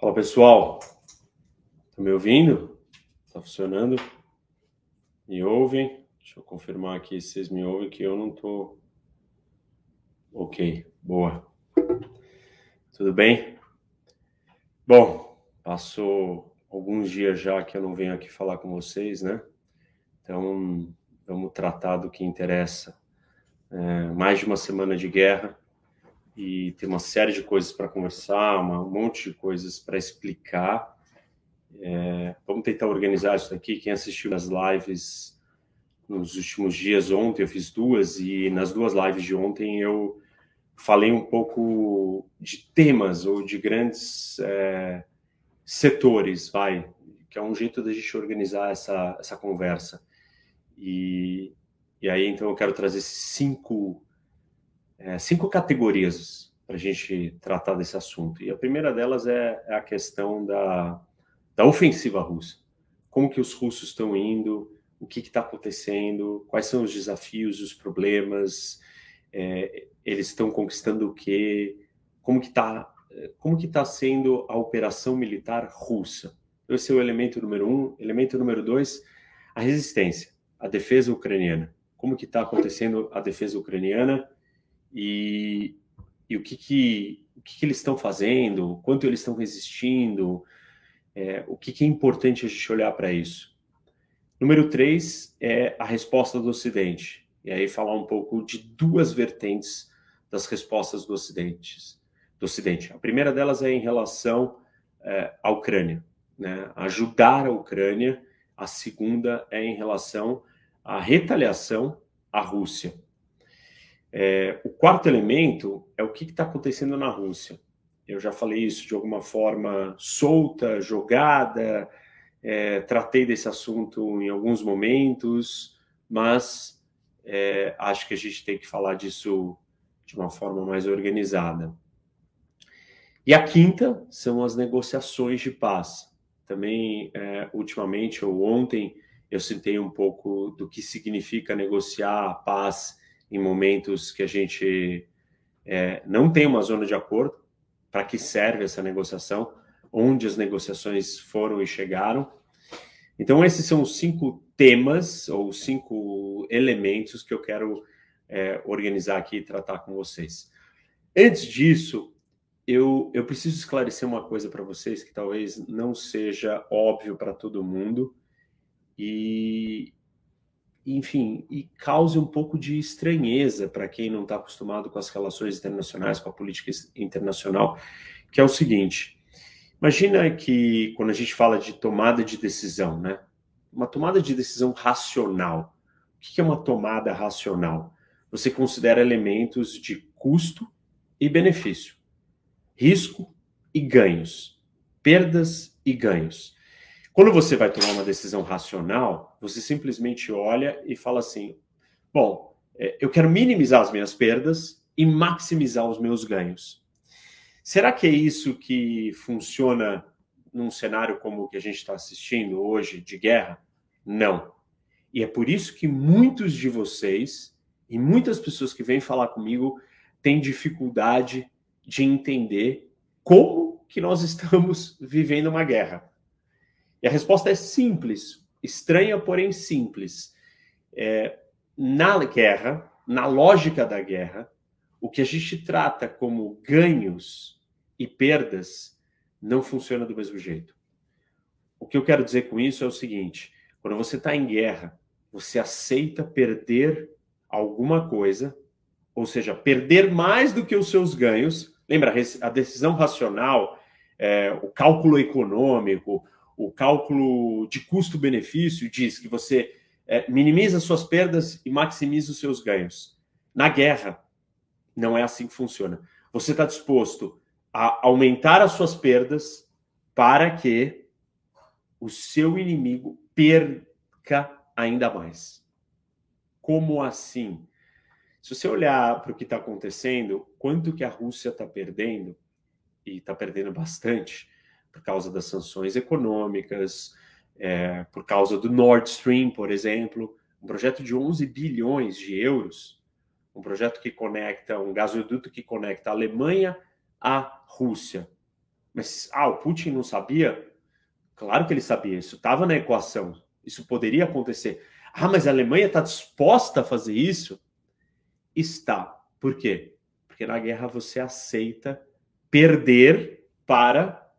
Fala pessoal, tá me ouvindo? Tá funcionando? Me ouvem? Deixa eu confirmar aqui se vocês me ouvem que eu não tô. Ok, boa. Tudo bem? Bom, passou alguns dias já que eu não venho aqui falar com vocês, né? Então vamos tratar do que interessa. É, mais de uma semana de guerra e tem uma série de coisas para conversar, uma, um monte de coisas para explicar. É, vamos tentar organizar isso daqui. Quem assistiu as lives nos últimos dias, ontem eu fiz duas, e nas duas lives de ontem eu falei um pouco de temas ou de grandes é, setores, vai, que é um jeito da gente organizar essa, essa conversa. E, e aí, então, eu quero trazer cinco é, cinco categorias para a gente tratar desse assunto. E a primeira delas é, é a questão da, da ofensiva russa. Como que os russos estão indo, o que está acontecendo, quais são os desafios, os problemas, é, eles estão conquistando o quê, como que está como que está sendo a operação militar russa. Esse é o elemento número um. Elemento número dois, a resistência, a defesa ucraniana. Como que está acontecendo a defesa ucraniana? E, e o que, que, o que, que eles estão fazendo, quanto eles estão resistindo, é, o que, que é importante a gente olhar para isso. Número três é a resposta do Ocidente. E aí falar um pouco de duas vertentes das respostas do Ocidente. Do Ocidente. A primeira delas é em relação é, à Ucrânia, né? ajudar a Ucrânia. A segunda é em relação à retaliação à Rússia. É, o quarto elemento é o que está acontecendo na Rússia. Eu já falei isso de alguma forma solta, jogada, é, tratei desse assunto em alguns momentos, mas é, acho que a gente tem que falar disso de uma forma mais organizada. E a quinta são as negociações de paz. Também, é, ultimamente, ou ontem, eu citei um pouco do que significa negociar a paz em momentos que a gente é, não tem uma zona de acordo, para que serve essa negociação, onde as negociações foram e chegaram. Então, esses são os cinco temas ou cinco elementos que eu quero é, organizar aqui e tratar com vocês. Antes disso, eu, eu preciso esclarecer uma coisa para vocês que talvez não seja óbvio para todo mundo, e, enfim, e cause um pouco de estranheza para quem não está acostumado com as relações internacionais, com a política internacional, que é o seguinte: imagina que quando a gente fala de tomada de decisão, né? Uma tomada de decisão racional. O que é uma tomada racional? Você considera elementos de custo e benefício, risco e ganhos, perdas e ganhos. Quando você vai tomar uma decisão racional, você simplesmente olha e fala assim: bom, é, eu quero minimizar as minhas perdas e maximizar os meus ganhos. Será que é isso que funciona num cenário como o que a gente está assistindo hoje de guerra? Não. E é por isso que muitos de vocês e muitas pessoas que vêm falar comigo têm dificuldade de entender como que nós estamos vivendo uma guerra. E a resposta é simples, estranha, porém simples. É, na guerra, na lógica da guerra, o que a gente trata como ganhos e perdas não funciona do mesmo jeito. O que eu quero dizer com isso é o seguinte: quando você está em guerra, você aceita perder alguma coisa, ou seja, perder mais do que os seus ganhos. Lembra, a decisão racional, é, o cálculo econômico, o cálculo de custo-benefício diz que você é, minimiza suas perdas e maximiza os seus ganhos. Na guerra, não é assim que funciona. Você está disposto a aumentar as suas perdas para que o seu inimigo perca ainda mais. Como assim? Se você olhar para o que está acontecendo, quanto que a Rússia está perdendo, e está perdendo bastante, por causa das sanções econômicas, é, por causa do Nord Stream, por exemplo, um projeto de 11 bilhões de euros, um projeto que conecta, um gasoduto que conecta a Alemanha à Rússia. Mas, ah, o Putin não sabia? Claro que ele sabia, isso estava na equação, isso poderia acontecer. Ah, mas a Alemanha está disposta a fazer isso? Está. Por quê? Porque na guerra você aceita perder para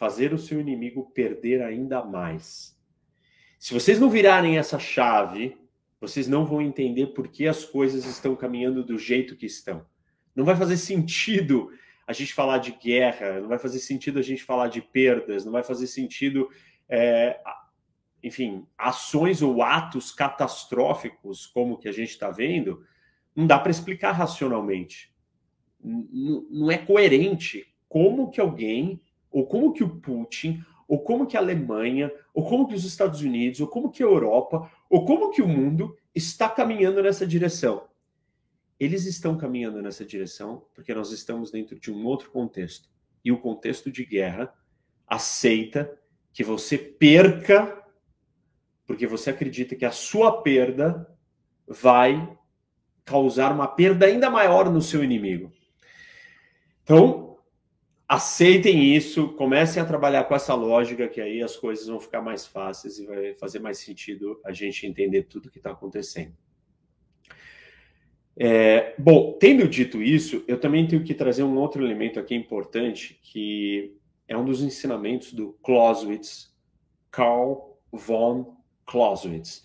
fazer o seu inimigo perder ainda mais. Se vocês não virarem essa chave, vocês não vão entender por que as coisas estão caminhando do jeito que estão. Não vai fazer sentido a gente falar de guerra, não vai fazer sentido a gente falar de perdas, não vai fazer sentido, é, enfim, ações ou atos catastróficos como que a gente está vendo, não dá para explicar racionalmente. N não é coerente como que alguém, ou como que o Putin, ou como que a Alemanha, ou como que os Estados Unidos, ou como que a Europa, ou como que o mundo está caminhando nessa direção. Eles estão caminhando nessa direção porque nós estamos dentro de um outro contexto. E o contexto de guerra aceita que você perca porque você acredita que a sua perda vai causar uma perda ainda maior no seu inimigo. Então, aceitem isso, comecem a trabalhar com essa lógica, que aí as coisas vão ficar mais fáceis e vai fazer mais sentido a gente entender tudo o que está acontecendo. É, bom, tendo dito isso, eu também tenho que trazer um outro elemento aqui importante, que é um dos ensinamentos do Clausewitz, Karl von Clausewitz.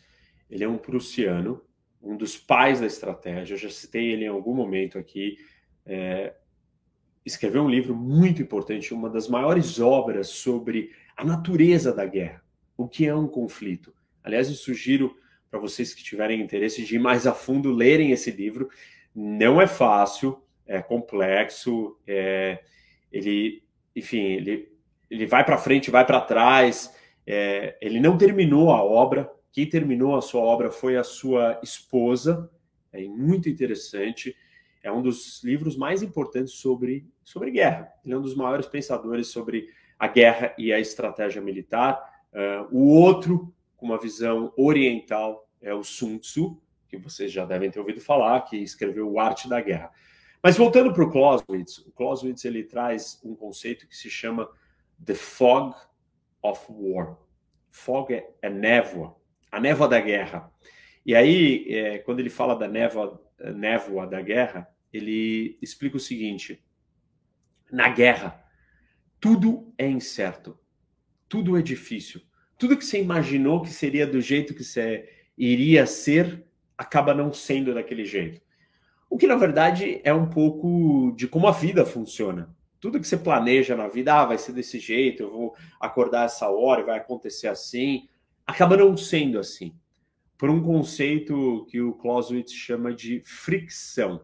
Ele é um prussiano, um dos pais da estratégia, eu já citei ele em algum momento aqui, é, escreveu um livro muito importante, uma das maiores obras sobre a natureza da guerra, o que é um conflito. Aliás, eu sugiro para vocês que tiverem interesse de ir mais a fundo lerem esse livro. Não é fácil, é complexo, é, ele, enfim, ele, ele vai para frente, vai para trás. É, ele não terminou a obra. Quem terminou a sua obra foi a sua esposa. É muito interessante é um dos livros mais importantes sobre, sobre guerra. Ele é um dos maiores pensadores sobre a guerra e a estratégia militar. Uh, o outro, com uma visão oriental, é o Sun Tzu, que vocês já devem ter ouvido falar, que escreveu O Arte da Guerra. Mas voltando para o Clausewitz, o Clausewitz ele traz um conceito que se chama The Fog of War. Fog é, é névoa, a névoa da guerra. E aí, é, quando ele fala da névoa, névoa da guerra, ele explica o seguinte: na guerra, tudo é incerto, tudo é difícil. Tudo que você imaginou que seria do jeito que você iria ser, acaba não sendo daquele jeito. O que, na verdade, é um pouco de como a vida funciona. Tudo que você planeja na vida, ah, vai ser desse jeito, eu vou acordar essa hora, vai acontecer assim, acaba não sendo assim. Por um conceito que o Clausewitz chama de fricção.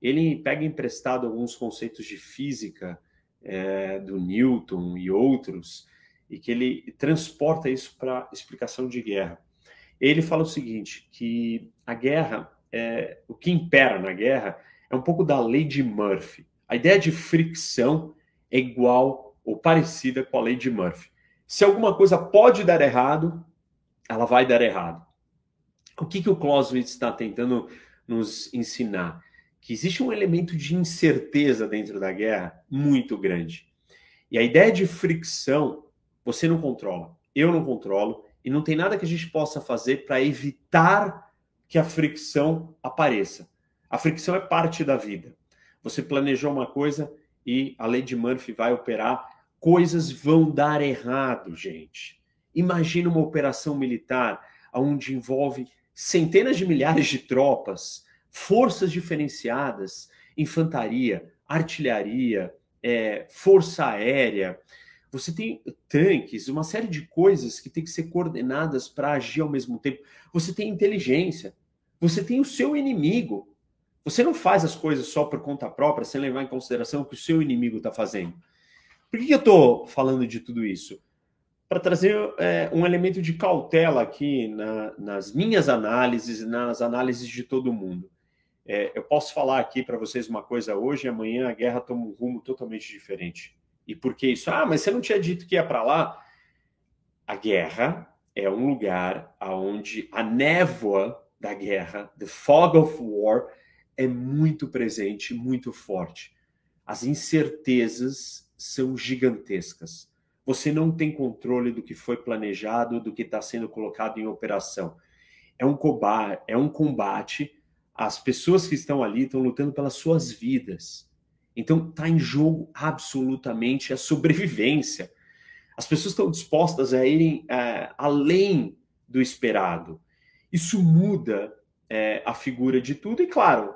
Ele pega emprestado alguns conceitos de física é, do Newton e outros, e que ele transporta isso para explicação de guerra. Ele fala o seguinte, que a guerra, é, o que impera na guerra é um pouco da lei de Murphy. A ideia de fricção é igual ou parecida com a lei de Murphy. Se alguma coisa pode dar errado, ela vai dar errado. O que, que o Clausewitz está tentando nos ensinar? Que existe um elemento de incerteza dentro da guerra muito grande. E a ideia de fricção, você não controla, eu não controlo, e não tem nada que a gente possa fazer para evitar que a fricção apareça. A fricção é parte da vida. Você planejou uma coisa e a lei de Murphy vai operar, coisas vão dar errado, gente. Imagina uma operação militar onde envolve centenas de milhares de tropas, forças diferenciadas, infantaria, artilharia, é, força aérea. Você tem tanques, uma série de coisas que tem que ser coordenadas para agir ao mesmo tempo. Você tem inteligência, você tem o seu inimigo. Você não faz as coisas só por conta própria, sem levar em consideração o que o seu inimigo está fazendo. Por que, eu estou falando de tudo isso? Para trazer é, um elemento de cautela aqui na, nas minhas análises, nas análises de todo mundo. É, eu posso falar aqui para vocês uma coisa hoje e amanhã a guerra toma um rumo totalmente diferente. E por que isso? Ah, mas você não tinha dito que ia para lá? A guerra é um lugar onde a névoa da guerra, the fog of war, é muito presente, muito forte. As incertezas são gigantescas. Você não tem controle do que foi planejado, do que está sendo colocado em operação. É um combate, é um combate. As pessoas que estão ali estão lutando pelas suas vidas. Então está em jogo absolutamente a sobrevivência. As pessoas estão dispostas a irem é, além do esperado. Isso muda é, a figura de tudo, e claro,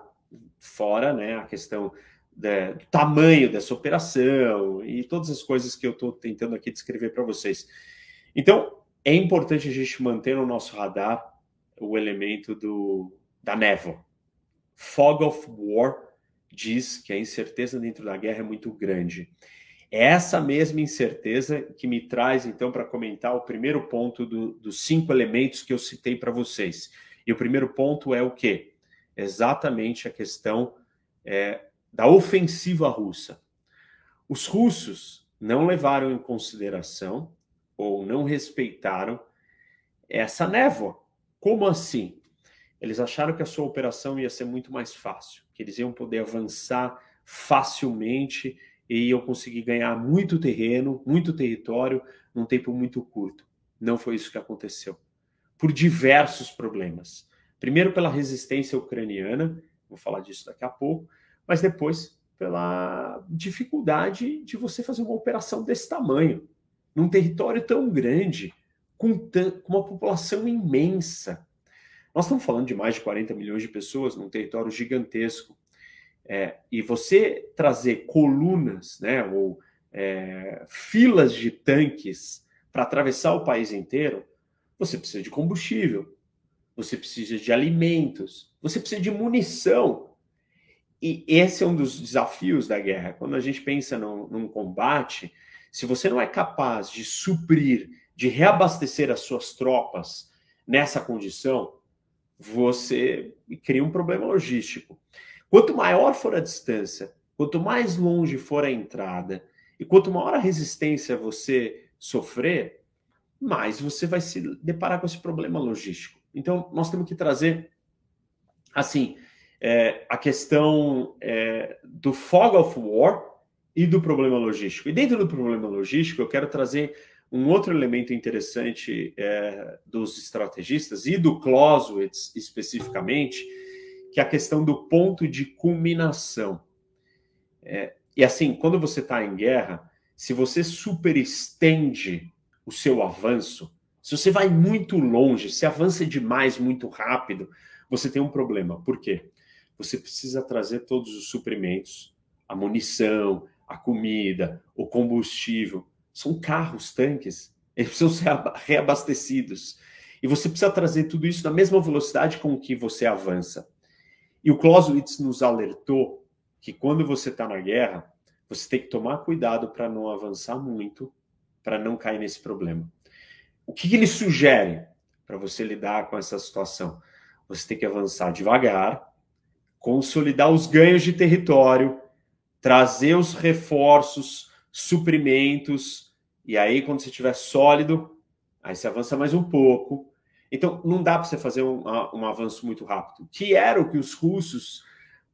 fora né, a questão do tamanho dessa operação e todas as coisas que eu estou tentando aqui descrever para vocês. Então, é importante a gente manter no nosso radar o elemento do, da névoa. Fog of War diz que a incerteza dentro da guerra é muito grande. É essa mesma incerteza que me traz, então, para comentar o primeiro ponto do, dos cinco elementos que eu citei para vocês. E o primeiro ponto é o quê? Exatamente a questão é, da ofensiva russa. Os russos não levaram em consideração ou não respeitaram essa névoa. Como assim? Eles acharam que a sua operação ia ser muito mais fácil, que eles iam poder avançar facilmente e iam conseguir ganhar muito terreno, muito território num tempo muito curto. Não foi isso que aconteceu. Por diversos problemas. Primeiro, pela resistência ucraniana, vou falar disso daqui a pouco, mas depois pela dificuldade de você fazer uma operação desse tamanho, num território tão grande, com, com uma população imensa. Nós estamos falando de mais de 40 milhões de pessoas num território gigantesco. É, e você trazer colunas, né, ou é, filas de tanques para atravessar o país inteiro, você precisa de combustível, você precisa de alimentos, você precisa de munição. E esse é um dos desafios da guerra. Quando a gente pensa num, num combate, se você não é capaz de suprir, de reabastecer as suas tropas nessa condição, você cria um problema logístico. Quanto maior for a distância, quanto mais longe for a entrada, e quanto maior a resistência você sofrer, mais você vai se deparar com esse problema logístico. Então, nós temos que trazer, assim, é, a questão é, do fog of war e do problema logístico. E dentro do problema logístico, eu quero trazer um outro elemento interessante é, dos estrategistas e do Clausewitz especificamente, que é a questão do ponto de culminação. É, e assim, quando você está em guerra, se você superestende o seu avanço, se você vai muito longe, se avança demais, muito rápido, você tem um problema. Por quê? você precisa trazer todos os suprimentos, a munição, a comida, o combustível. São carros, tanques, eles precisam ser reabastecidos. E você precisa trazer tudo isso na mesma velocidade com que você avança. E o Clausewitz nos alertou que quando você está na guerra, você tem que tomar cuidado para não avançar muito, para não cair nesse problema. O que, que ele sugere para você lidar com essa situação? Você tem que avançar devagar, consolidar os ganhos de território, trazer os reforços, suprimentos, e aí, quando você estiver sólido, aí você avança mais um pouco. Então, não dá para você fazer um, um avanço muito rápido, que era o que os russos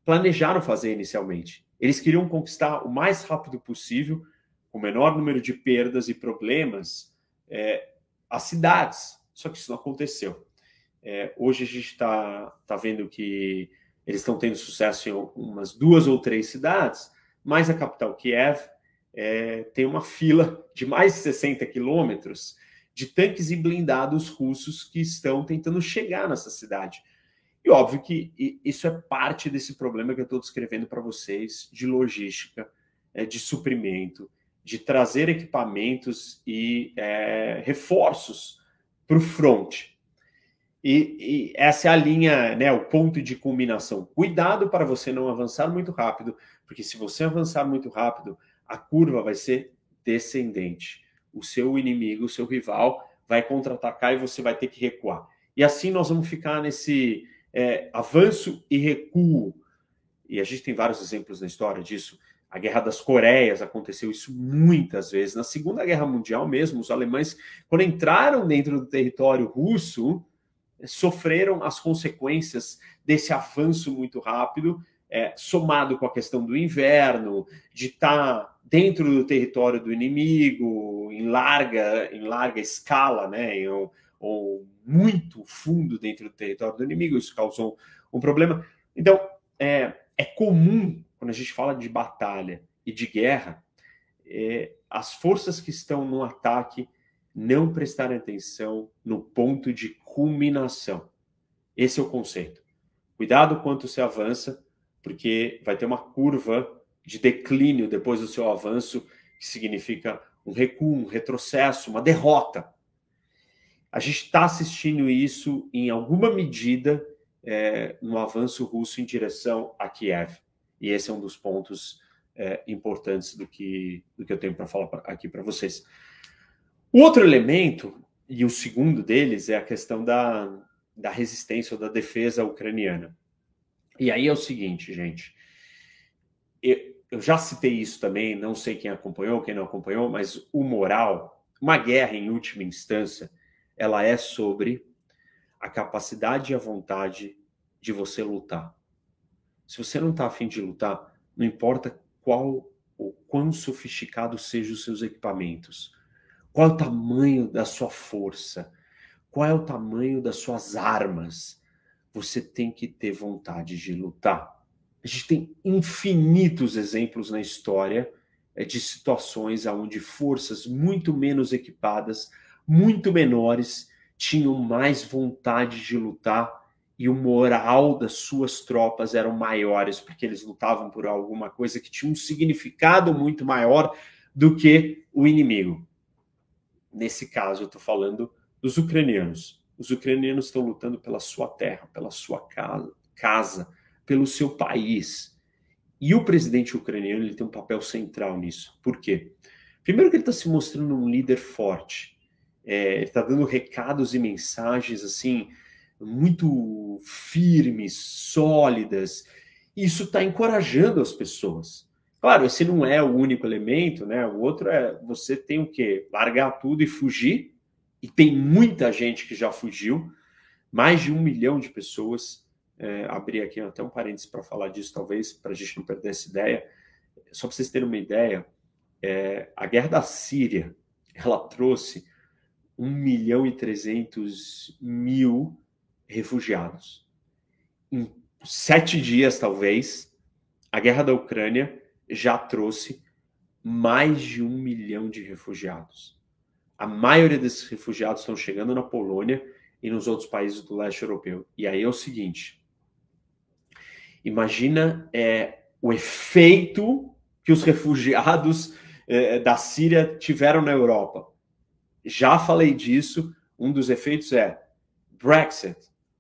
planejaram fazer inicialmente. Eles queriam conquistar o mais rápido possível, com o menor número de perdas e problemas, é, as cidades. Só que isso não aconteceu. É, hoje a gente está tá vendo que eles estão tendo sucesso em umas duas ou três cidades, mas a capital Kiev é, tem uma fila de mais de 60 quilômetros de tanques e blindados russos que estão tentando chegar nessa cidade. E óbvio que isso é parte desse problema que eu estou descrevendo para vocês de logística, é, de suprimento, de trazer equipamentos e é, reforços para o front. E, e, essa é a linha, né, o ponto de culminação. Cuidado para você não avançar muito rápido, porque se você avançar muito rápido, a curva vai ser descendente. O seu inimigo, o seu rival, vai contra-atacar e você vai ter que recuar. E assim nós vamos ficar nesse é, avanço e recuo. E a gente tem vários exemplos na história disso. A Guerra das Coreias aconteceu isso muitas vezes. Na Segunda Guerra Mundial mesmo, os alemães, quando entraram dentro do território russo, sofreram as consequências desse avanço muito rápido é, somado com a questão do inverno, de estar tá dentro do território do inimigo, em larga, em larga escala, né, ou, ou muito fundo dentro do território do inimigo, isso causou um problema. Então, é, é comum, quando a gente fala de batalha e de guerra, é, as forças que estão no ataque não prestarem atenção no ponto de culminação. Esse é o conceito. Cuidado quanto você avança, porque vai ter uma curva de declínio depois do seu avanço, que significa um recuo, um retrocesso, uma derrota. A gente está assistindo isso em alguma medida é, no avanço russo em direção a Kiev. E esse é um dos pontos é, importantes do que, do que eu tenho para falar pra, aqui para vocês. O outro elemento, e o segundo deles, é a questão da, da resistência ou da defesa ucraniana. E aí é o seguinte, gente. Eu, eu já citei isso também, não sei quem acompanhou, quem não acompanhou, mas o moral, uma guerra em última instância, ela é sobre a capacidade e a vontade de você lutar. Se você não está afim de lutar, não importa qual ou quão sofisticado sejam os seus equipamentos, qual é o tamanho da sua força, qual é o tamanho das suas armas, você tem que ter vontade de lutar. A gente tem infinitos exemplos na história é, de situações onde forças muito menos equipadas, muito menores, tinham mais vontade de lutar e o moral das suas tropas eram maiores, porque eles lutavam por alguma coisa que tinha um significado muito maior do que o inimigo. Nesse caso, eu estou falando dos ucranianos. Os ucranianos estão lutando pela sua terra, pela sua casa, pelo seu país. E o presidente ucraniano ele tem um papel central nisso. Por quê? Primeiro que ele está se mostrando um líder forte. É, ele está dando recados e mensagens assim muito firmes, sólidas. Isso está encorajando as pessoas. Claro, esse não é o único elemento, né? O outro é você tem o quê? Largar tudo e fugir. E tem muita gente que já fugiu, mais de um milhão de pessoas. É, abrir aqui até um parênteses para falar disso, talvez, para a gente não perder essa ideia. Só para vocês terem uma ideia, é, a guerra da Síria ela trouxe 1 milhão e 300 mil refugiados. Em sete dias, talvez, a guerra da Ucrânia já trouxe mais de um milhão de refugiados. A maioria desses refugiados estão chegando na Polônia e nos outros países do leste europeu. E aí é o seguinte: imagina é, o efeito que os refugiados é, da Síria tiveram na Europa. Já falei disso. Um dos efeitos é Brexit,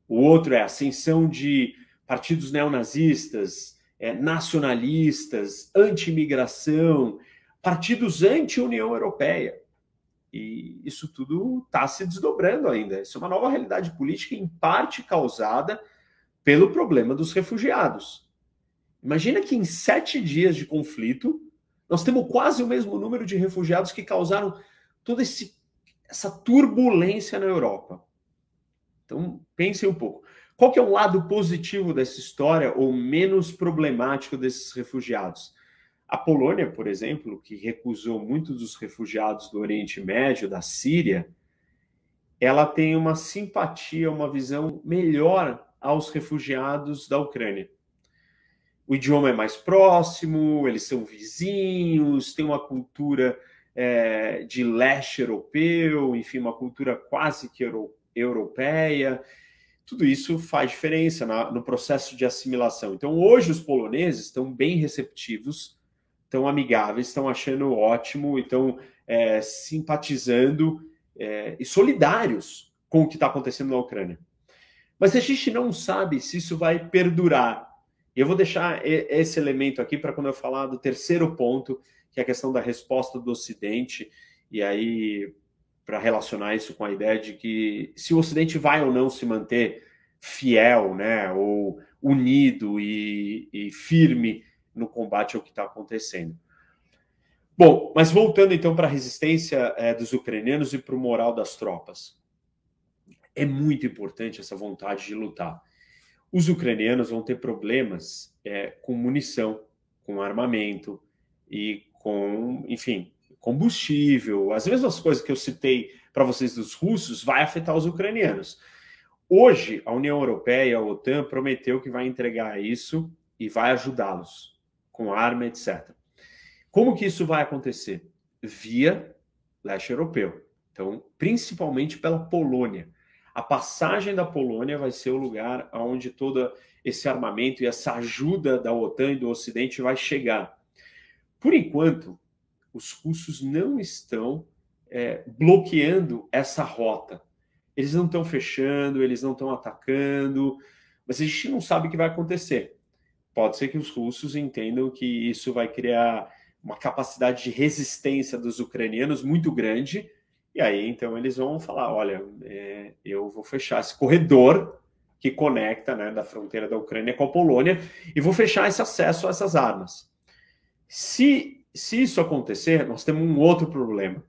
o outro é ascensão de partidos neonazistas, é, nacionalistas, anti-imigração, partidos anti-União Europeia. E isso tudo está se desdobrando ainda. Isso é uma nova realidade política, em parte causada pelo problema dos refugiados. Imagina que em sete dias de conflito, nós temos quase o mesmo número de refugiados que causaram toda essa turbulência na Europa. Então, pensem um pouco. Qual que é o lado positivo dessa história ou menos problemático desses refugiados? A Polônia, por exemplo, que recusou muitos dos refugiados do Oriente Médio, da Síria, ela tem uma simpatia, uma visão melhor aos refugiados da Ucrânia. O idioma é mais próximo, eles são vizinhos, tem uma cultura é, de leste europeu, enfim, uma cultura quase que europeia europeia. Tudo isso faz diferença na, no processo de assimilação. Então, hoje, os poloneses estão bem receptivos, estão amigáveis, estão achando ótimo, estão é, simpatizando é, e solidários com o que está acontecendo na Ucrânia. Mas a gente não sabe se isso vai perdurar. E eu vou deixar esse elemento aqui para quando eu falar do terceiro ponto, que é a questão da resposta do Ocidente. E aí para relacionar isso com a ideia de que se o Ocidente vai ou não se manter fiel, né, ou unido e, e firme no combate ao que está acontecendo. Bom, mas voltando então para a resistência é, dos ucranianos e para o moral das tropas. É muito importante essa vontade de lutar. os ucranianos vão ter problemas é, com munição, com armamento e com, enfim, combustível, as mesmas coisas que eu citei para vocês dos russos, vai afetar os ucranianos. Hoje, a União Europeia, a OTAN, prometeu que vai entregar isso e vai ajudá-los com arma, etc. Como que isso vai acontecer? Via leste europeu. Então, principalmente pela Polônia. A passagem da Polônia vai ser o lugar onde todo esse armamento e essa ajuda da OTAN e do Ocidente vai chegar. Por enquanto, os russos não estão é, bloqueando essa rota. Eles não estão fechando, eles não estão atacando, mas a gente não sabe o que vai acontecer. Pode ser que os russos entendam que isso vai criar uma capacidade de resistência dos ucranianos muito grande, e aí então eles vão falar: olha, é, eu vou fechar esse corredor que conecta né, da fronteira da Ucrânia com a Polônia e vou fechar esse acesso a essas armas. Se, se isso acontecer, nós temos um outro problema,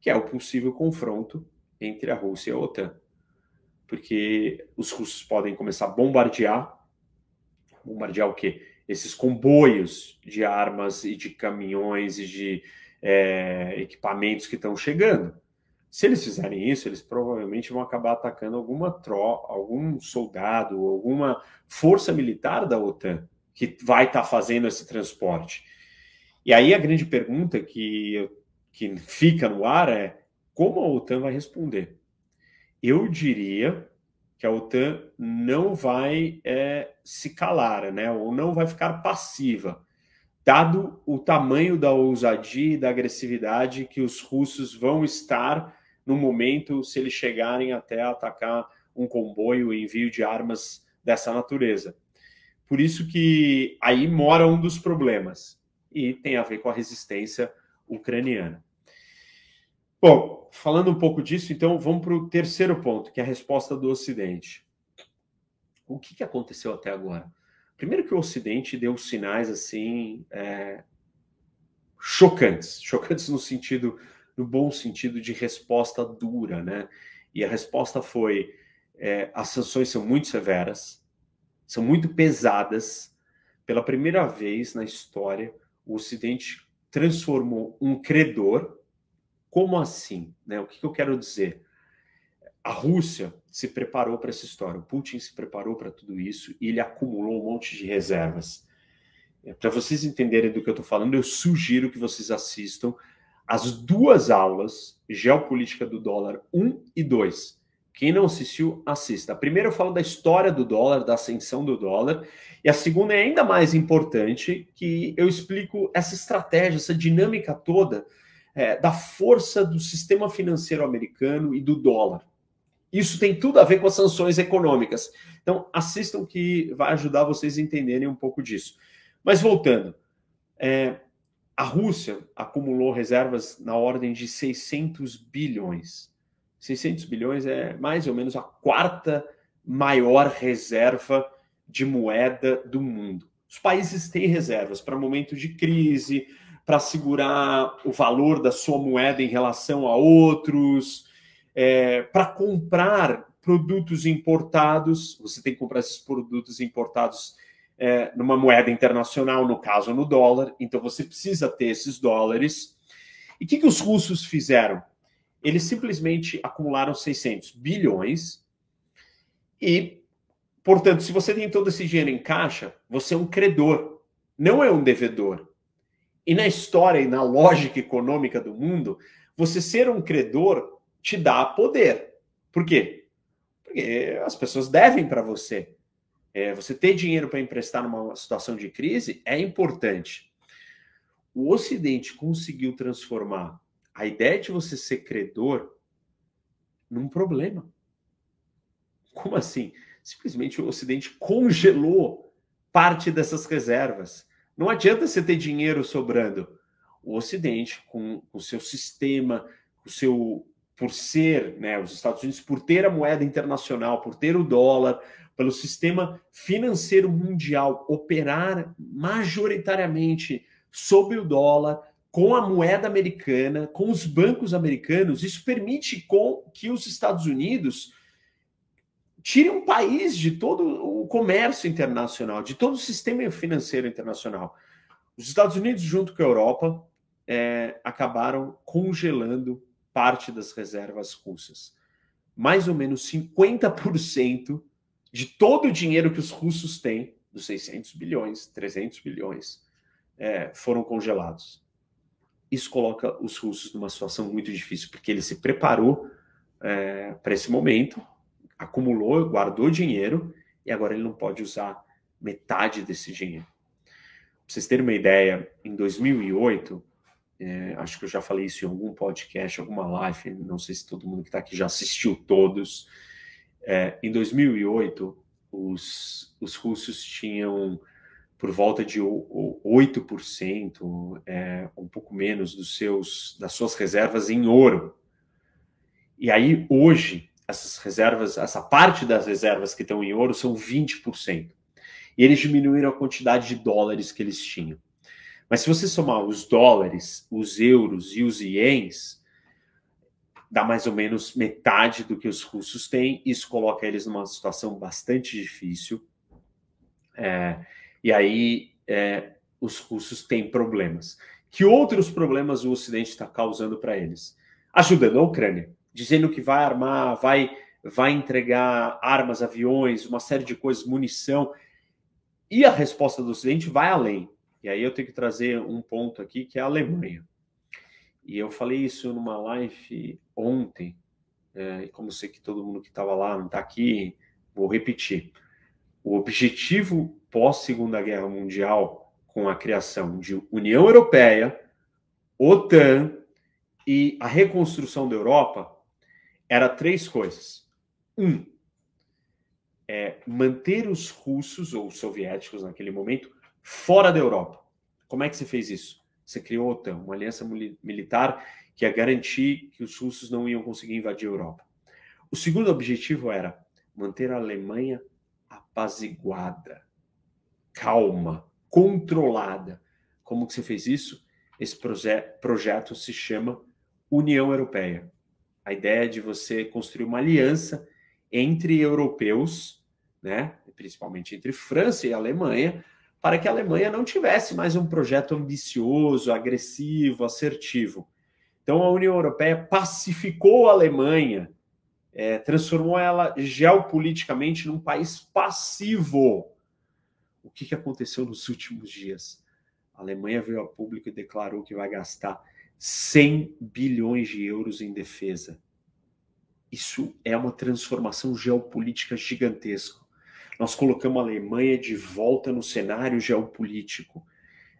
que é o possível confronto entre a Rússia e a OTAN. Porque os russos podem começar a bombardear bombardear o quê? Esses comboios de armas e de caminhões e de é, equipamentos que estão chegando. Se eles fizerem isso, eles provavelmente vão acabar atacando alguma tro, algum soldado, alguma força militar da OTAN que vai estar tá fazendo esse transporte. E aí a grande pergunta que, que fica no ar é como a OTAN vai responder? Eu diria que a OTAN não vai é, se calar, né, ou não vai ficar passiva, dado o tamanho da ousadia e da agressividade que os russos vão estar no momento se eles chegarem até atacar um comboio envio de armas dessa natureza. Por isso que aí mora um dos problemas e tem a ver com a resistência ucraniana. Bom, falando um pouco disso, então vamos para o terceiro ponto, que é a resposta do Ocidente. O que, que aconteceu até agora? Primeiro que o Ocidente deu sinais assim é, chocantes, chocantes no sentido, no bom sentido de resposta dura, né? E a resposta foi: é, as sanções são muito severas, são muito pesadas. Pela primeira vez na história, o Ocidente transformou um credor como assim? Né? O que, que eu quero dizer? A Rússia se preparou para essa história, o Putin se preparou para tudo isso e ele acumulou um monte de reservas. É, para vocês entenderem do que eu estou falando, eu sugiro que vocês assistam as duas aulas Geopolítica do Dólar 1 e 2. Quem não assistiu, assista. A primeira eu falo da história do dólar, da ascensão do dólar, e a segunda é ainda mais importante, que eu explico essa estratégia, essa dinâmica toda é, da força do sistema financeiro americano e do dólar. Isso tem tudo a ver com as sanções econômicas. Então, assistam que vai ajudar vocês a entenderem um pouco disso. Mas voltando, é, a Rússia acumulou reservas na ordem de 600 bilhões. 600 bilhões é mais ou menos a quarta maior reserva de moeda do mundo. Os países têm reservas para momentos de crise, para segurar o valor da sua moeda em relação a outros, é, para comprar produtos importados. Você tem que comprar esses produtos importados é, numa moeda internacional, no caso no dólar. Então você precisa ter esses dólares. E o que, que os russos fizeram? Eles simplesmente acumularam 600 bilhões e, portanto, se você tem todo esse dinheiro em caixa, você é um credor, não é um devedor. E na história e na lógica econômica do mundo, você ser um credor te dá poder. Por quê? Porque as pessoas devem para você. É, você ter dinheiro para emprestar numa situação de crise é importante. O Ocidente conseguiu transformar a ideia de você ser credor num problema. Como assim? Simplesmente o Ocidente congelou parte dessas reservas. Não adianta você ter dinheiro sobrando. O Ocidente, com o seu sistema, o seu por ser, né, os Estados Unidos, por ter a moeda internacional, por ter o dólar, pelo sistema financeiro mundial operar majoritariamente sobre o dólar, com a moeda americana, com os bancos americanos, isso permite com que os Estados Unidos tire um país de todo o comércio internacional, de todo o sistema financeiro internacional. Os Estados Unidos, junto com a Europa, é, acabaram congelando parte das reservas russas. Mais ou menos 50% de todo o dinheiro que os russos têm, dos 600 bilhões, 300 bilhões, é, foram congelados. Isso coloca os russos numa situação muito difícil, porque ele se preparou é, para esse momento, acumulou, guardou dinheiro e agora ele não pode usar metade desse dinheiro. Para vocês terem uma ideia, em 2008, é, acho que eu já falei isso em algum podcast, alguma live, não sei se todo mundo que está aqui já assistiu todos. É, em 2008, os, os russos tinham por volta de 8%, é, um pouco menos dos seus, das suas reservas em ouro. E aí, hoje, essas reservas, essa parte das reservas que estão em ouro são 20%. E eles diminuíram a quantidade de dólares que eles tinham. Mas se você somar os dólares, os euros e os ienes, dá mais ou menos metade do que os russos têm. Isso coloca eles numa situação bastante difícil. É, e aí é, os russos têm problemas. Que outros problemas o Ocidente está causando para eles? Ajudando a Ucrânia dizendo que vai armar, vai, vai entregar armas, aviões, uma série de coisas, munição. E a resposta do Ocidente vai além. E aí eu tenho que trazer um ponto aqui que é a Alemanha. E eu falei isso numa live ontem, é, e como sei que todo mundo que estava lá não está aqui, vou repetir. O objetivo pós-Segunda Guerra Mundial, com a criação de União Europeia, OTAN e a reconstrução da Europa, era três coisas. Um, é manter os russos ou os soviéticos naquele momento fora da Europa. Como é que você fez isso? Você criou a OTAN, uma aliança militar que ia garantir que os russos não iam conseguir invadir a Europa. O segundo objetivo era manter a Alemanha apaziguada, calma, controlada. Como que você fez isso? Esse proje projeto se chama União Europeia a ideia de você construir uma aliança entre europeus, né, principalmente entre França e Alemanha, para que a Alemanha não tivesse mais um projeto ambicioso, agressivo, assertivo. Então a União Europeia pacificou a Alemanha, é, transformou ela geopoliticamente num país passivo. O que, que aconteceu nos últimos dias? A Alemanha veio a público e declarou que vai gastar 100 bilhões de euros em defesa. Isso é uma transformação geopolítica gigantesca. Nós colocamos a Alemanha de volta no cenário geopolítico.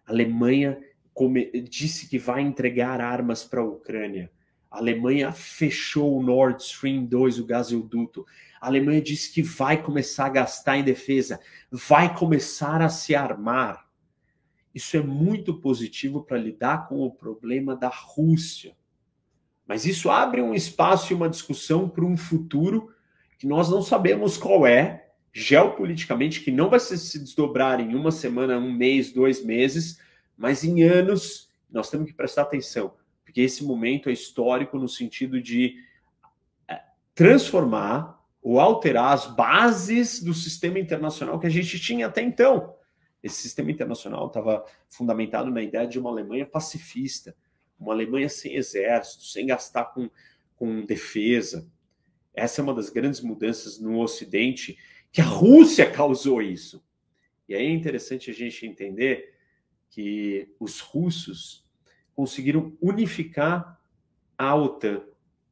A Alemanha disse que vai entregar armas para a Ucrânia. A Alemanha fechou o Nord Stream 2, o gasoduto. A Alemanha disse que vai começar a gastar em defesa, vai começar a se armar. Isso é muito positivo para lidar com o problema da Rússia. Mas isso abre um espaço e uma discussão para um futuro que nós não sabemos qual é, geopoliticamente, que não vai se desdobrar em uma semana, um mês, dois meses, mas em anos. Nós temos que prestar atenção, porque esse momento é histórico no sentido de é, transformar ou alterar as bases do sistema internacional que a gente tinha até então. Esse sistema internacional estava fundamentado na ideia de uma Alemanha pacifista, uma Alemanha sem exército, sem gastar com, com defesa. Essa é uma das grandes mudanças no Ocidente, que a Rússia causou isso. E aí é interessante a gente entender que os russos conseguiram unificar a OTAN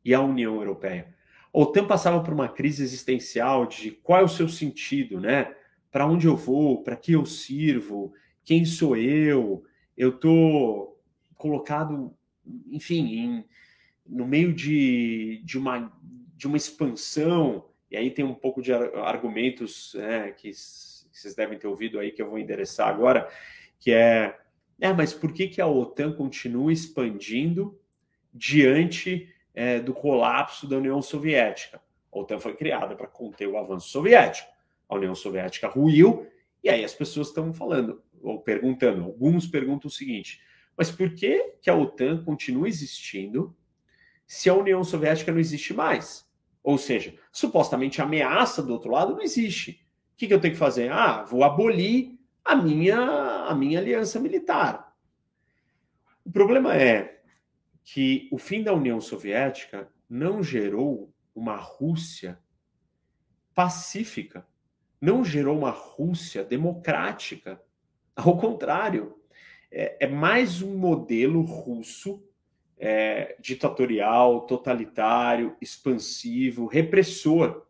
e a União Europeia. A OTAN passava por uma crise existencial de qual é o seu sentido, né? Para onde eu vou, para que eu sirvo, quem sou eu, eu estou colocado, enfim, em, no meio de, de, uma, de uma expansão, e aí tem um pouco de argumentos né, que, que vocês devem ter ouvido aí que eu vou endereçar agora, que é, é mas por que, que a OTAN continua expandindo diante é, do colapso da União Soviética? A OTAN foi criada para conter o avanço soviético a União Soviética ruiu, e aí as pessoas estão falando, ou perguntando, alguns perguntam o seguinte, mas por que, que a OTAN continua existindo se a União Soviética não existe mais? Ou seja, supostamente a ameaça do outro lado não existe. O que, que eu tenho que fazer? Ah, vou abolir a minha, a minha aliança militar. O problema é que o fim da União Soviética não gerou uma Rússia pacífica, não gerou uma Rússia democrática. Ao contrário, é, é mais um modelo russo é, ditatorial, totalitário, expansivo, repressor.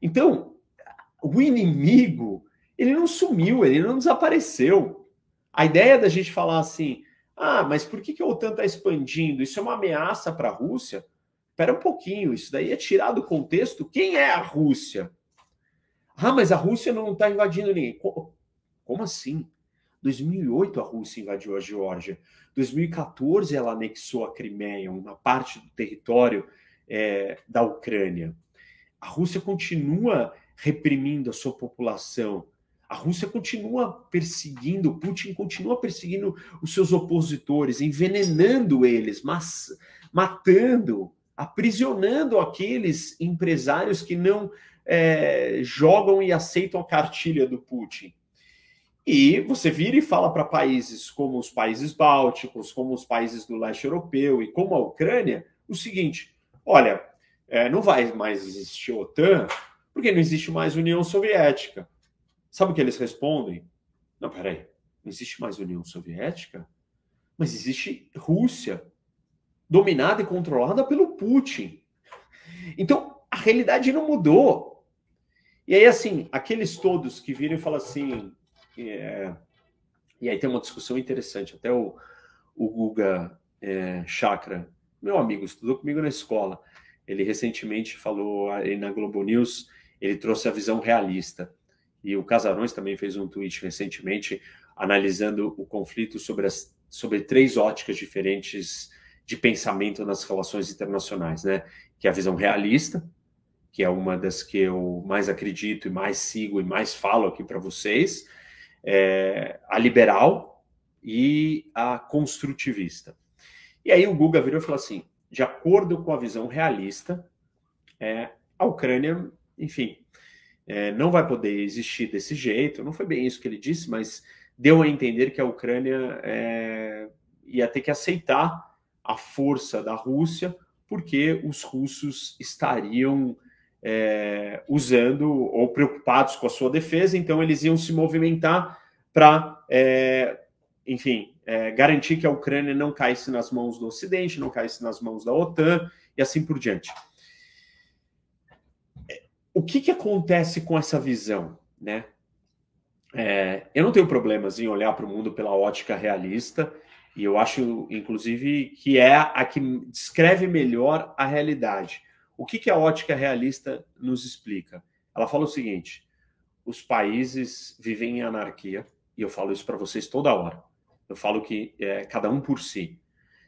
Então, o inimigo, ele não sumiu, ele não desapareceu. A ideia da gente falar assim, ah, mas por que, que a OTAN está expandindo? Isso é uma ameaça para a Rússia? Espera um pouquinho, isso daí é tirar do contexto. Quem é a Rússia? Ah, mas a Rússia não está invadindo ninguém. Como assim? 2008 a Rússia invadiu a Geórgia. 2014 ela anexou a Crimeia, uma parte do território é, da Ucrânia. A Rússia continua reprimindo a sua população. A Rússia continua perseguindo, Putin continua perseguindo os seus opositores, envenenando eles, mas matando, aprisionando aqueles empresários que não é, jogam e aceitam a cartilha do Putin. E você vira e fala para países como os países bálticos, como os países do leste europeu e como a Ucrânia, o seguinte: olha, é, não vai mais existir OTAN porque não existe mais União Soviética. Sabe o que eles respondem? Não, peraí, não existe mais União Soviética? Mas existe Rússia, dominada e controlada pelo Putin. Então, a realidade não mudou. E aí, assim, aqueles todos que viram e falam assim, é, e aí tem uma discussão interessante. Até o, o Guga é, Chakra, meu amigo, estudou comigo na escola. Ele recentemente falou aí na Globo News, ele trouxe a visão realista. E o Casarões também fez um tweet recentemente analisando o conflito sobre, as, sobre três óticas diferentes de pensamento nas relações internacionais, né? Que é a visão realista, que é uma das que eu mais acredito e mais sigo e mais falo aqui para vocês, é, a liberal e a construtivista. E aí o Guga virou e falou assim: de acordo com a visão realista, é, a Ucrânia, enfim, é, não vai poder existir desse jeito. Não foi bem isso que ele disse, mas deu a entender que a Ucrânia é, ia ter que aceitar a força da Rússia, porque os russos estariam é, usando ou preocupados com a sua defesa, então eles iam se movimentar para, é, enfim, é, garantir que a Ucrânia não caísse nas mãos do Ocidente, não caísse nas mãos da OTAN e assim por diante. O que, que acontece com essa visão, né? É, eu não tenho problemas em olhar para o mundo pela ótica realista, e eu acho, inclusive, que é a que descreve melhor a realidade. O que, que a ótica realista nos explica? Ela fala o seguinte: os países vivem em anarquia, e eu falo isso para vocês toda hora. Eu falo que é cada um por si.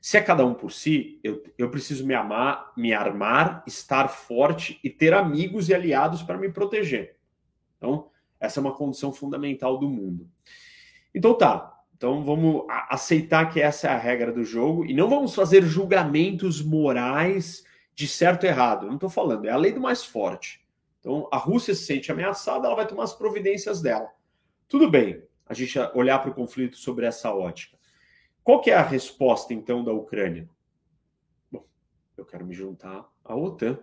Se é cada um por si, eu, eu preciso me amar, me armar, estar forte e ter amigos e aliados para me proteger. Então, essa é uma condição fundamental do mundo. Então tá. Então vamos aceitar que essa é a regra do jogo e não vamos fazer julgamentos morais de certo e errado. não estou falando, é a lei do mais forte. Então, a Rússia se sente ameaçada, ela vai tomar as providências dela. Tudo bem, a gente olhar para o conflito sobre essa ótica. Qual que é a resposta, então, da Ucrânia? Bom, eu quero me juntar à OTAN.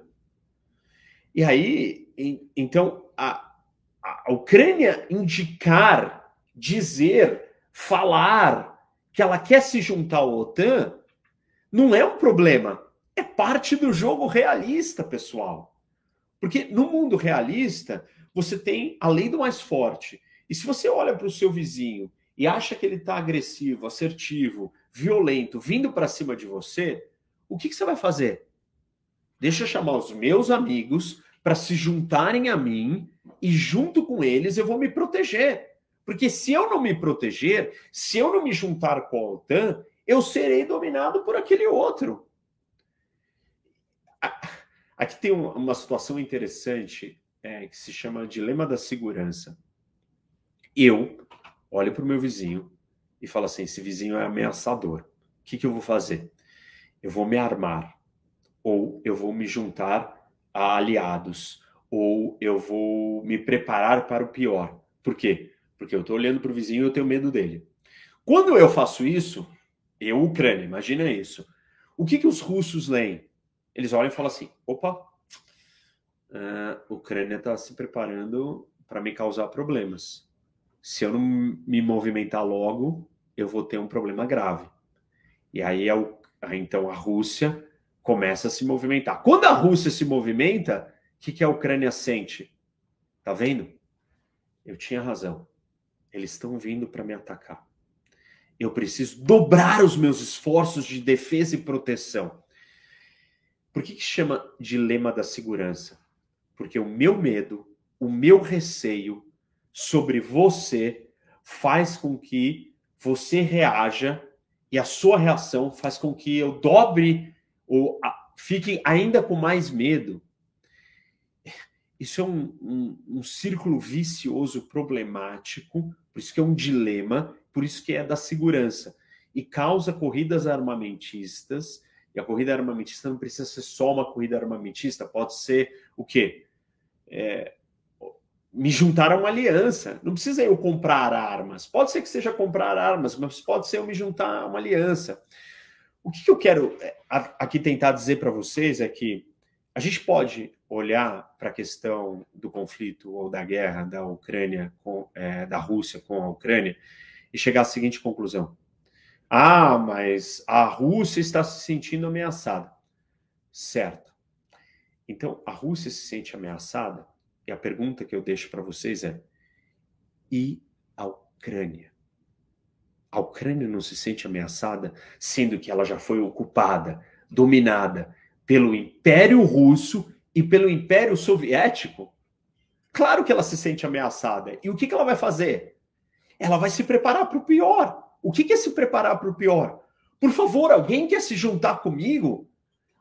E aí, então, a, a Ucrânia indicar, dizer, falar que ela quer se juntar à OTAN não é um problema é parte do jogo realista, pessoal. Porque no mundo realista, você tem a lei do mais forte. E se você olha para o seu vizinho e acha que ele está agressivo, assertivo, violento, vindo para cima de você, o que, que você vai fazer? Deixa eu chamar os meus amigos para se juntarem a mim e junto com eles eu vou me proteger. Porque se eu não me proteger, se eu não me juntar com a OTAN, eu serei dominado por aquele outro. Aqui tem uma situação interessante é, que se chama dilema da segurança. Eu olho para o meu vizinho e falo assim: esse vizinho é ameaçador. O que, que eu vou fazer? Eu vou me armar ou eu vou me juntar a aliados ou eu vou me preparar para o pior. Por quê? Porque eu estou olhando para o vizinho e eu tenho medo dele. Quando eu faço isso, eu, Ucrânia, imagina isso. O que, que os russos leem? Eles olham e falam assim: opa, a Ucrânia está se preparando para me causar problemas. Se eu não me movimentar logo, eu vou ter um problema grave. E aí, então, a Rússia começa a se movimentar. Quando a Rússia se movimenta, o que, que a Ucrânia sente? Tá vendo? Eu tinha razão. Eles estão vindo para me atacar. Eu preciso dobrar os meus esforços de defesa e proteção. Por que, que chama dilema da segurança? Porque o meu medo, o meu receio sobre você faz com que você reaja e a sua reação faz com que eu dobre ou fique ainda com mais medo. Isso é um, um, um, círculo vicioso problemático, por isso que é um dilema, por isso que é da segurança. E causa corridas armamentistas, e a corrida armamentista não precisa ser só uma corrida armamentista, pode ser o quê? É, me juntar a uma aliança. Não precisa eu comprar armas. Pode ser que seja comprar armas, mas pode ser eu me juntar a uma aliança. O que, eu quero é, aqui tentar dizer para vocês é que a gente pode olhar para a questão do conflito ou da guerra da Ucrânia com é, da Rússia com a Ucrânia e chegar à seguinte conclusão: ah, mas a Rússia está se sentindo ameaçada, certo? Então a Rússia se sente ameaçada e a pergunta que eu deixo para vocês é: e a Ucrânia? A Ucrânia não se sente ameaçada, sendo que ela já foi ocupada, dominada pelo Império Russo e pelo Império Soviético? Claro que ela se sente ameaçada. E o que, que ela vai fazer? Ela vai se preparar para o pior. O que, é se preparar para o pior? Por favor, alguém quer se juntar comigo?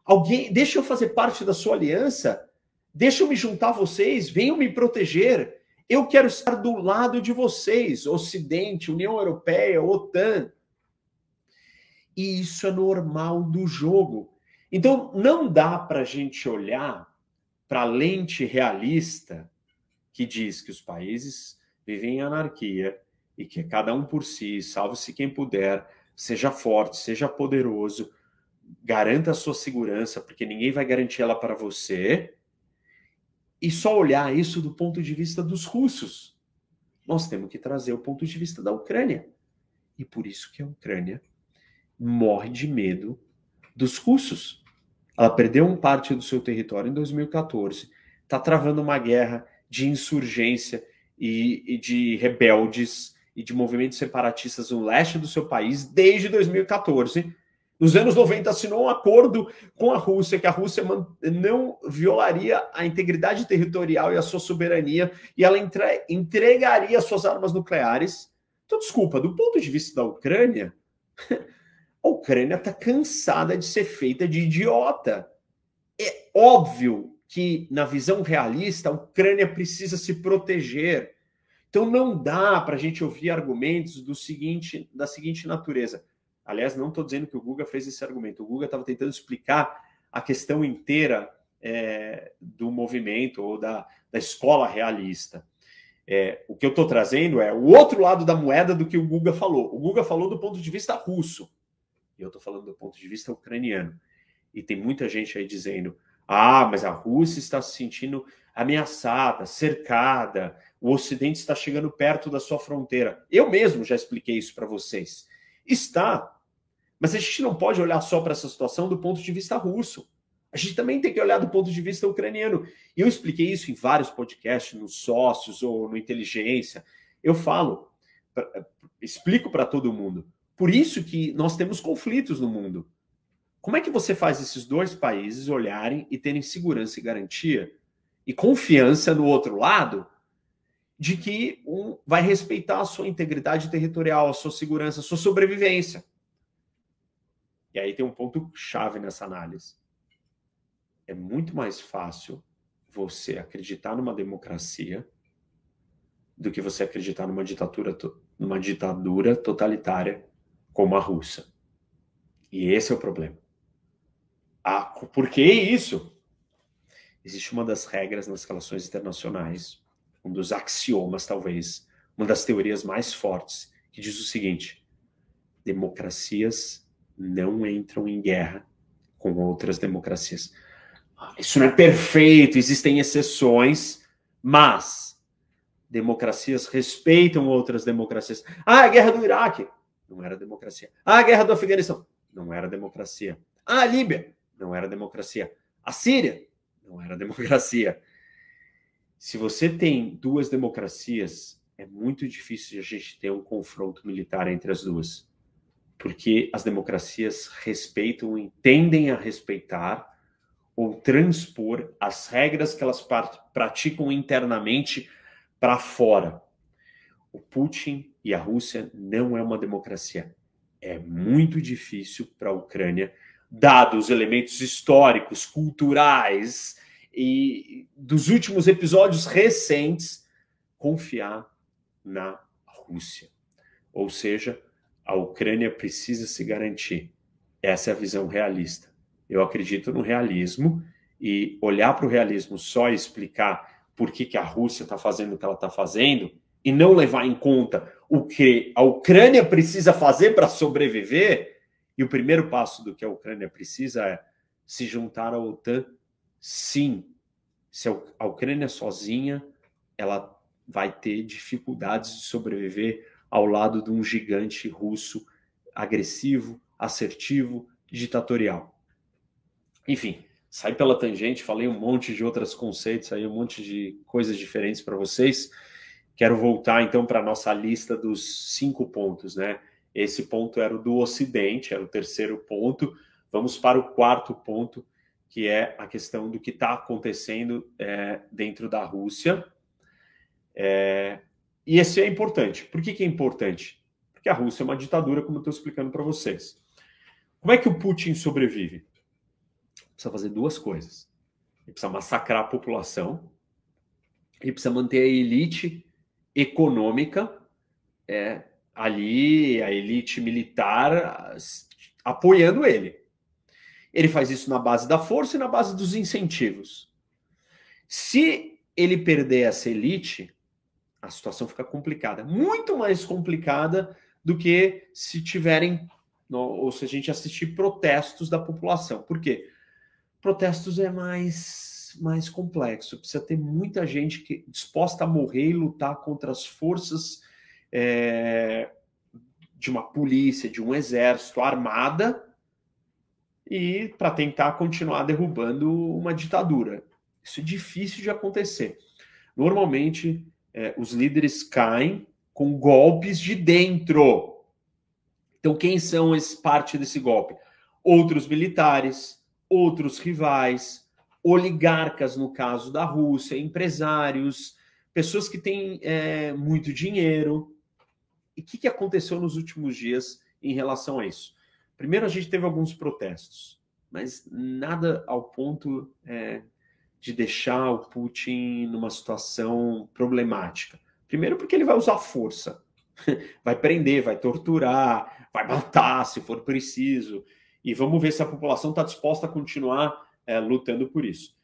Alguém, deixa eu fazer parte da sua aliança? Deixa eu me juntar a vocês, venham me proteger. Eu quero estar do lado de vocês, Ocidente, União Europeia, OTAN. E isso é normal do jogo. Então, não dá para a gente olhar para a lente realista que diz que os países vivem em anarquia e que cada um por si, salve-se quem puder, seja forte, seja poderoso, garanta a sua segurança, porque ninguém vai garantir ela para você e só olhar isso do ponto de vista dos russos. Nós temos que trazer o ponto de vista da Ucrânia. E por isso que a Ucrânia morre de medo dos russos. Ela perdeu um parte do seu território em 2014, está travando uma guerra de insurgência e, e de rebeldes e de movimentos separatistas no leste do seu país desde 2014 nos anos 90 assinou um acordo com a Rússia que a Rússia não violaria a integridade territorial e a sua soberania e ela entre entregaria suas armas nucleares. Então, desculpa, do ponto de vista da Ucrânia, a Ucrânia está cansada de ser feita de idiota. É óbvio que, na visão realista, a Ucrânia precisa se proteger. Então, não dá para a gente ouvir argumentos do seguinte, da seguinte natureza. Aliás, não estou dizendo que o Guga fez esse argumento. O Guga estava tentando explicar a questão inteira é, do movimento ou da, da escola realista. É, o que eu estou trazendo é o outro lado da moeda do que o Guga falou. O Guga falou do ponto de vista russo. E eu estou falando do ponto de vista ucraniano. E tem muita gente aí dizendo: ah, mas a Rússia está se sentindo ameaçada, cercada, o Ocidente está chegando perto da sua fronteira. Eu mesmo já expliquei isso para vocês. Está. Mas a gente não pode olhar só para essa situação do ponto de vista russo. A gente também tem que olhar do ponto de vista ucraniano. E eu expliquei isso em vários podcasts, nos sócios ou no Inteligência. Eu falo, explico para todo mundo. Por isso que nós temos conflitos no mundo. Como é que você faz esses dois países olharem e terem segurança e garantia e confiança no outro lado de que um vai respeitar a sua integridade territorial, a sua segurança, a sua sobrevivência? E aí tem um ponto chave nessa análise. É muito mais fácil você acreditar numa democracia do que você acreditar numa ditadura, numa ditadura totalitária como a russa. E esse é o problema. Ah, por que isso? Existe uma das regras nas relações internacionais, um dos axiomas, talvez, uma das teorias mais fortes, que diz o seguinte: democracias não entram em guerra com outras democracias. Isso não é perfeito, existem exceções, mas democracias respeitam outras democracias. Ah, a guerra do Iraque não era democracia. Ah, a guerra do Afeganistão não era democracia. Ah, a Líbia não era democracia. A Síria não era democracia. Se você tem duas democracias, é muito difícil a gente ter um confronto militar entre as duas. Porque as democracias respeitam tendem a respeitar ou transpor as regras que elas praticam internamente para fora. O Putin e a Rússia não é uma democracia. É muito difícil para a Ucrânia, dados os elementos históricos, culturais e dos últimos episódios recentes, confiar na Rússia. Ou seja, a Ucrânia precisa se garantir. Essa é a visão realista. Eu acredito no realismo e olhar para o realismo só e explicar por que, que a Rússia está fazendo o que ela está fazendo e não levar em conta o que a Ucrânia precisa fazer para sobreviver. E o primeiro passo do que a Ucrânia precisa é se juntar à OTAN, sim. Se a Ucrânia sozinha, ela vai ter dificuldades de sobreviver ao lado de um gigante russo agressivo, assertivo, ditatorial. Enfim, saí pela tangente, falei um monte de outros conceitos aí, um monte de coisas diferentes para vocês. Quero voltar então para a nossa lista dos cinco pontos, né? Esse ponto era o do Ocidente, era o terceiro ponto. Vamos para o quarto ponto, que é a questão do que está acontecendo é, dentro da Rússia. É, e esse é importante. Por que, que é importante? Porque a Rússia é uma ditadura, como eu estou explicando para vocês. Como é que o Putin sobrevive? precisa fazer duas coisas. Ele precisa massacrar a população, ele precisa manter a elite econômica é, ali, a elite militar apoiando ele. Ele faz isso na base da força e na base dos incentivos. Se ele perder essa elite, a situação fica complicada, muito mais complicada do que se tiverem ou se a gente assistir protestos da população. Por quê? protestos é mais, mais complexo. Precisa ter muita gente que disposta a morrer e lutar contra as forças é, de uma polícia, de um exército armada e para tentar continuar derrubando uma ditadura. Isso é difícil de acontecer. Normalmente, é, os líderes caem com golpes de dentro. Então, quem são esse, parte desse golpe? Outros militares, outros rivais, oligarcas, no caso da Rússia, empresários, pessoas que têm é, muito dinheiro. E o que, que aconteceu nos últimos dias em relação a isso? Primeiro, a gente teve alguns protestos, mas nada ao ponto é, de deixar o Putin numa situação problemática. Primeiro, porque ele vai usar força, vai prender, vai torturar, vai matar se for preciso e vamos ver se a população está disposta a continuar é, lutando por isso.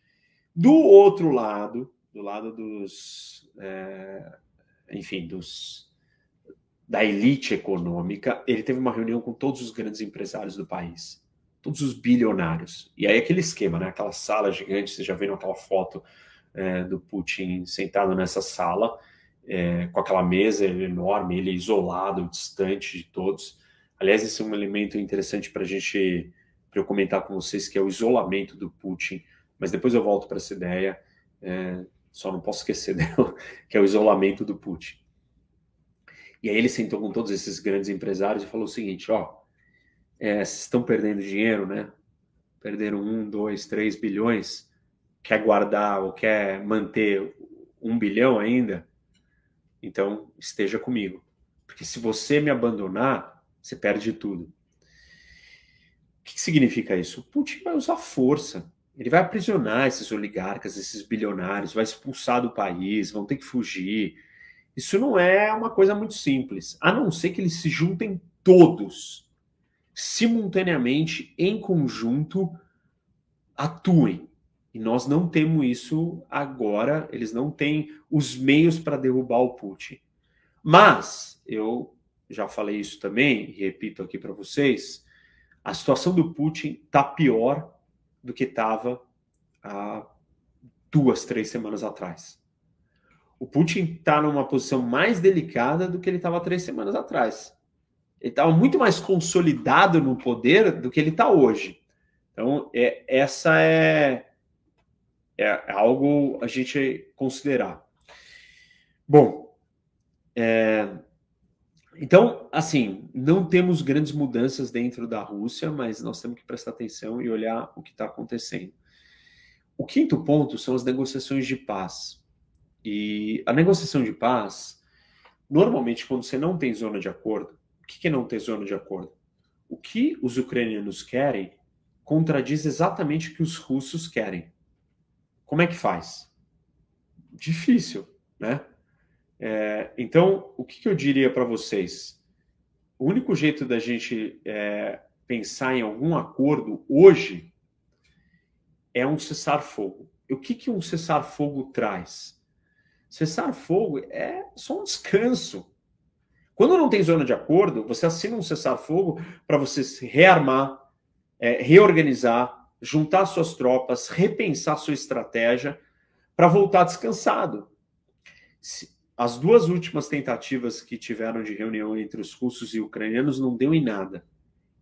Do outro lado, do lado dos, é, enfim, dos da elite econômica, ele teve uma reunião com todos os grandes empresários do país, todos os bilionários. E aí aquele esquema, né? Aquela sala gigante, vocês já viram aquela foto é, do Putin sentado nessa sala, é, com aquela mesa enorme, ele isolado, distante de todos. Aliás, esse é um elemento interessante para a gente para eu comentar com vocês, que é o isolamento do Putin, mas depois eu volto para essa ideia, é, só não posso esquecer dela, que é o isolamento do Putin. E aí ele sentou com todos esses grandes empresários e falou o seguinte, ó, é, vocês estão perdendo dinheiro, né? Perderam um, dois, três bilhões, quer guardar ou quer manter um bilhão ainda? Então esteja comigo. Porque se você me abandonar, você perde tudo. O que significa isso? O Putin vai usar força. Ele vai aprisionar esses oligarcas, esses bilionários, vai expulsar do país, vão ter que fugir. Isso não é uma coisa muito simples, a não ser que eles se juntem todos, simultaneamente, em conjunto, atuem. E nós não temos isso agora, eles não têm os meios para derrubar o Putin. Mas, eu já falei isso também, e repito aqui para vocês, a situação do Putin está pior do que estava há duas, três semanas atrás. O Putin está numa posição mais delicada do que ele estava três semanas atrás. Ele estava muito mais consolidado no poder do que ele está hoje. Então, é, essa é, é algo a gente considerar. Bom, é, então, assim, não temos grandes mudanças dentro da Rússia, mas nós temos que prestar atenção e olhar o que está acontecendo. O quinto ponto são as negociações de paz. E a negociação de paz, normalmente, quando você não tem zona de acordo, o que é não ter zona de acordo? O que os ucranianos querem contradiz exatamente o que os russos querem. Como é que faz? Difícil, né? É, então, o que, eu diria para vocês? O único jeito da gente é, pensar em algum acordo hoje é um cessar-fogo. O que, que um cessar-fogo traz? Cessar-fogo é só um descanso. Quando não tem zona de acordo, você assina um cessar-fogo para você se rearmar, é, reorganizar, juntar suas tropas, repensar sua estratégia para voltar descansado. As duas últimas tentativas que tiveram de reunião entre os russos e ucranianos não deu em nada.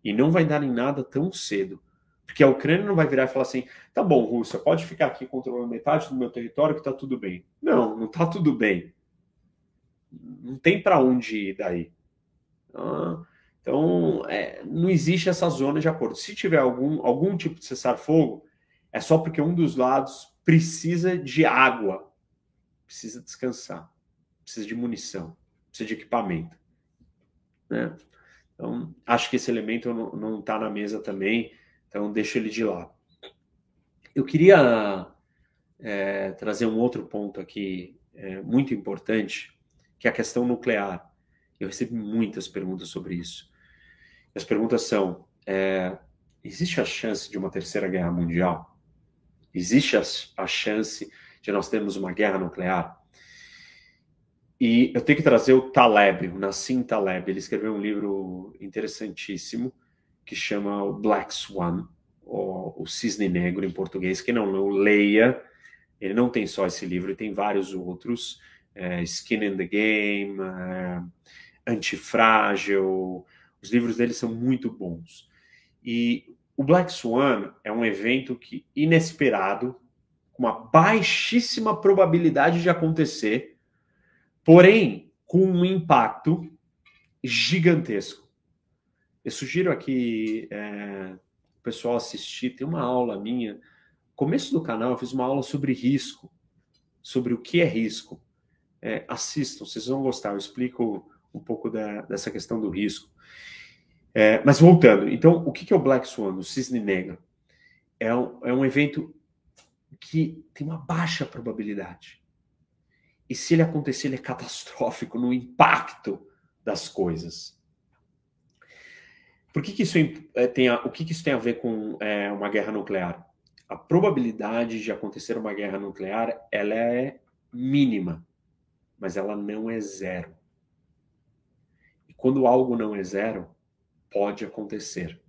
E não vai dar em nada tão cedo. Porque a Ucrânia não vai virar e falar assim: tá bom, Rússia, pode ficar aqui controlando metade do meu território que tá tudo bem. Não, não tá tudo bem. Não tem para onde ir daí. Ah, então, é, não existe essa zona de acordo. Se tiver algum, algum tipo de cessar-fogo, é só porque um dos lados precisa de água, precisa descansar, precisa de munição, precisa de equipamento. Né? Então, acho que esse elemento não está na mesa também. Então, deixo ele de lado. Eu queria é, trazer um outro ponto aqui é, muito importante, que é a questão nuclear. Eu recebi muitas perguntas sobre isso. As perguntas são: é, existe a chance de uma terceira guerra mundial? Existe a, a chance de nós termos uma guerra nuclear? E eu tenho que trazer o Taleb, o Nassim Taleb. Ele escreveu um livro interessantíssimo que chama o Black Swan, ou o Cisne Negro em português. Não, não leia, ele não tem só esse livro, ele tem vários outros. É, Skin in the Game, é, Antifrágil. Os livros dele são muito bons. E o Black Swan é um evento que inesperado, com uma baixíssima probabilidade de acontecer, porém com um impacto gigantesco. Eu sugiro aqui é, o pessoal assistir, tem uma aula minha. Começo do canal eu fiz uma aula sobre risco, sobre o que é risco. É, assistam, vocês vão gostar. Eu explico um pouco da, dessa questão do risco. É, mas voltando, então, o que é o Black Swan, o cisne negro? É um, é um evento que tem uma baixa probabilidade. E se ele acontecer, ele é catastrófico no impacto das coisas. Por que, que isso é, tem a, o que, que isso tem a ver com é, uma guerra nuclear? A probabilidade de acontecer uma guerra nuclear ela é mínima, mas ela não é zero. E quando algo não é zero, pode acontecer.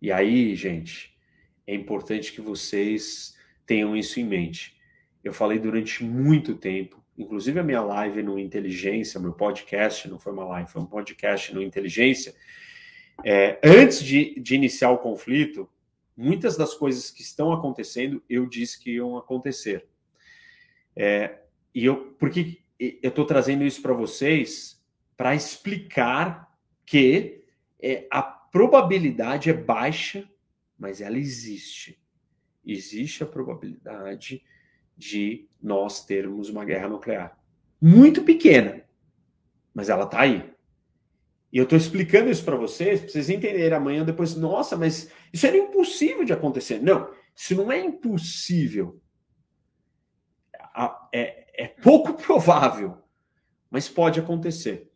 E aí, gente, é importante que vocês tenham isso em mente. Eu falei durante muito tempo, inclusive a minha live no Inteligência, meu podcast, não foi uma live, foi um podcast no Inteligência, é, antes de, de iniciar o conflito, muitas das coisas que estão acontecendo eu disse que iam acontecer. É, e eu, porque eu estou trazendo isso para vocês para explicar que é, a probabilidade é baixa, mas ela existe. Existe a probabilidade de nós termos uma guerra nuclear. Muito pequena, mas ela está aí. E eu estou explicando isso para vocês, para vocês entenderem amanhã depois, nossa, mas isso era impossível de acontecer. Não, isso não é impossível. É, é pouco provável, mas pode acontecer.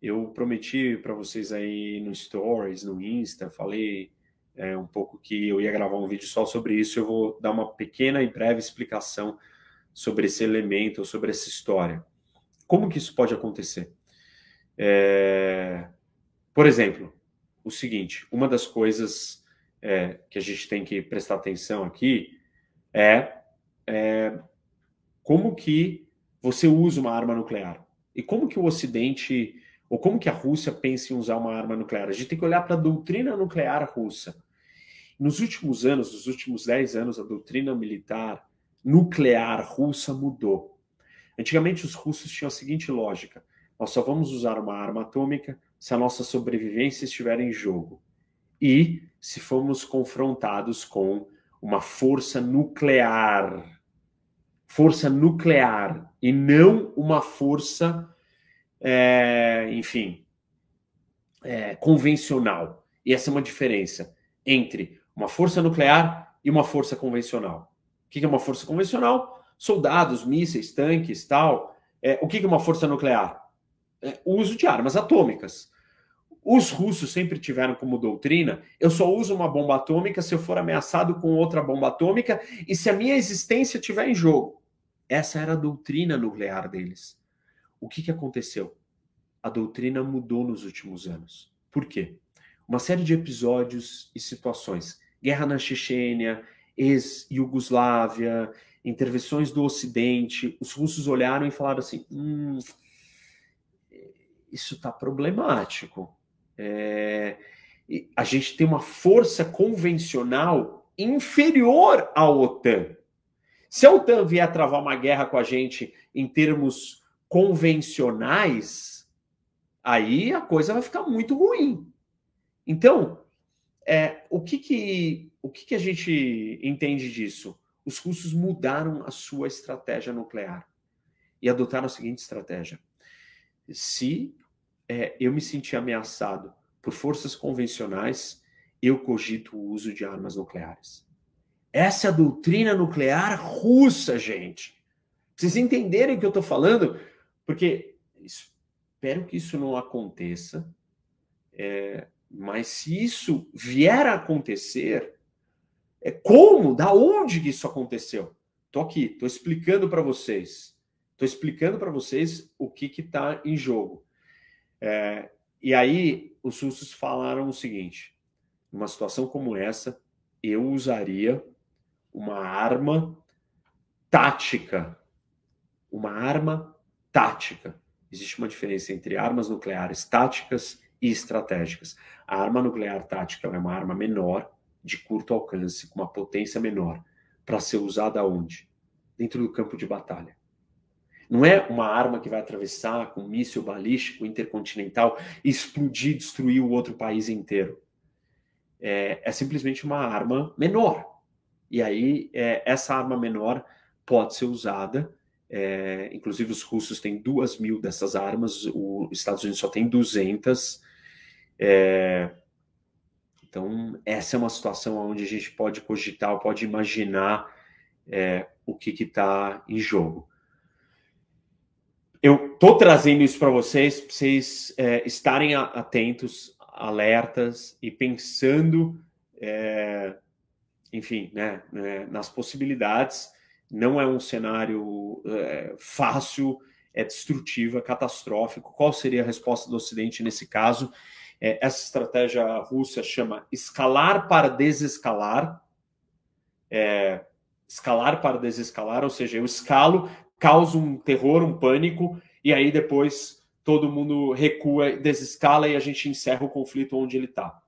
Eu prometi para vocês aí no Stories, no Insta, falei é, um pouco que eu ia gravar um vídeo só sobre isso. Eu vou dar uma pequena e breve explicação sobre esse elemento, sobre essa história. Como que isso pode acontecer? É... Por exemplo, o seguinte: uma das coisas é, que a gente tem que prestar atenção aqui é, é como que você usa uma arma nuclear e como que o Ocidente ou como que a Rússia pensa em usar uma arma nuclear. A gente tem que olhar para a doutrina nuclear russa. Nos últimos anos, nos últimos 10 anos, a doutrina militar nuclear russa mudou. Antigamente, os russos tinham a seguinte lógica: nós só vamos usar uma arma atômica se a nossa sobrevivência estiver em jogo e se formos confrontados com uma força nuclear. Força nuclear e não uma força, é, enfim, é, convencional. E essa é uma diferença entre uma força nuclear e uma força convencional. O que é uma força convencional? Soldados, mísseis, tanques, tal. É, o que é uma força nuclear? É, o uso de armas atômicas. Os russos sempre tiveram como doutrina: eu só uso uma bomba atômica se eu for ameaçado com outra bomba atômica e se a minha existência estiver em jogo. Essa era a doutrina nuclear deles. O que, que aconteceu? A doutrina mudou nos últimos anos. Por quê? Uma série de episódios e situações. Guerra na Chechênia, ex-Yugoslávia, intervenções do Ocidente. Os russos olharam e falaram assim: hum, isso está problemático. É, a gente tem uma força convencional inferior à OTAN. Se a OTAN vier travar uma guerra com a gente em termos convencionais, aí a coisa vai ficar muito ruim. Então, é, o que que, o que que a gente entende disso? Os russos mudaram a sua estratégia nuclear e adotaram a seguinte estratégia: se é, eu me senti ameaçado por forças convencionais, eu cogito o uso de armas nucleares. Essa é a doutrina nuclear russa, gente. Vocês entenderem o que eu estou falando, porque espero que isso não aconteça, é, mas se isso vier a acontecer, é como, da onde que isso aconteceu? Estou aqui, estou explicando para vocês. Estou explicando para vocês o que está em jogo. É, e aí os russos falaram o seguinte: numa situação como essa, eu usaria uma arma tática. Uma arma tática. Existe uma diferença entre armas nucleares táticas e estratégicas. A arma nuclear tática é uma arma menor, de curto alcance, com uma potência menor, para ser usada onde? Dentro do campo de batalha. Não é uma arma que vai atravessar com um míssil balístico intercontinental explodir, destruir o outro país inteiro. É, é simplesmente uma arma menor. E aí, é, essa arma menor pode ser usada. É, inclusive, os russos têm duas mil dessas armas, os Estados Unidos só tem 200. É, então, essa é uma situação onde a gente pode cogitar, pode imaginar é, o que está em jogo eu tô trazendo isso para vocês, para vocês é, estarem atentos, alertas e pensando, é, enfim, né, né, nas possibilidades. Não é um cenário é, fácil, é destrutivo, é catastrófico. Qual seria a resposta do Ocidente nesse caso? É, essa estratégia russa chama escalar para desescalar. É, escalar para desescalar, ou seja, eu escalo causa um terror, um pânico, e aí depois todo mundo recua, desescala e a gente encerra o conflito onde ele está.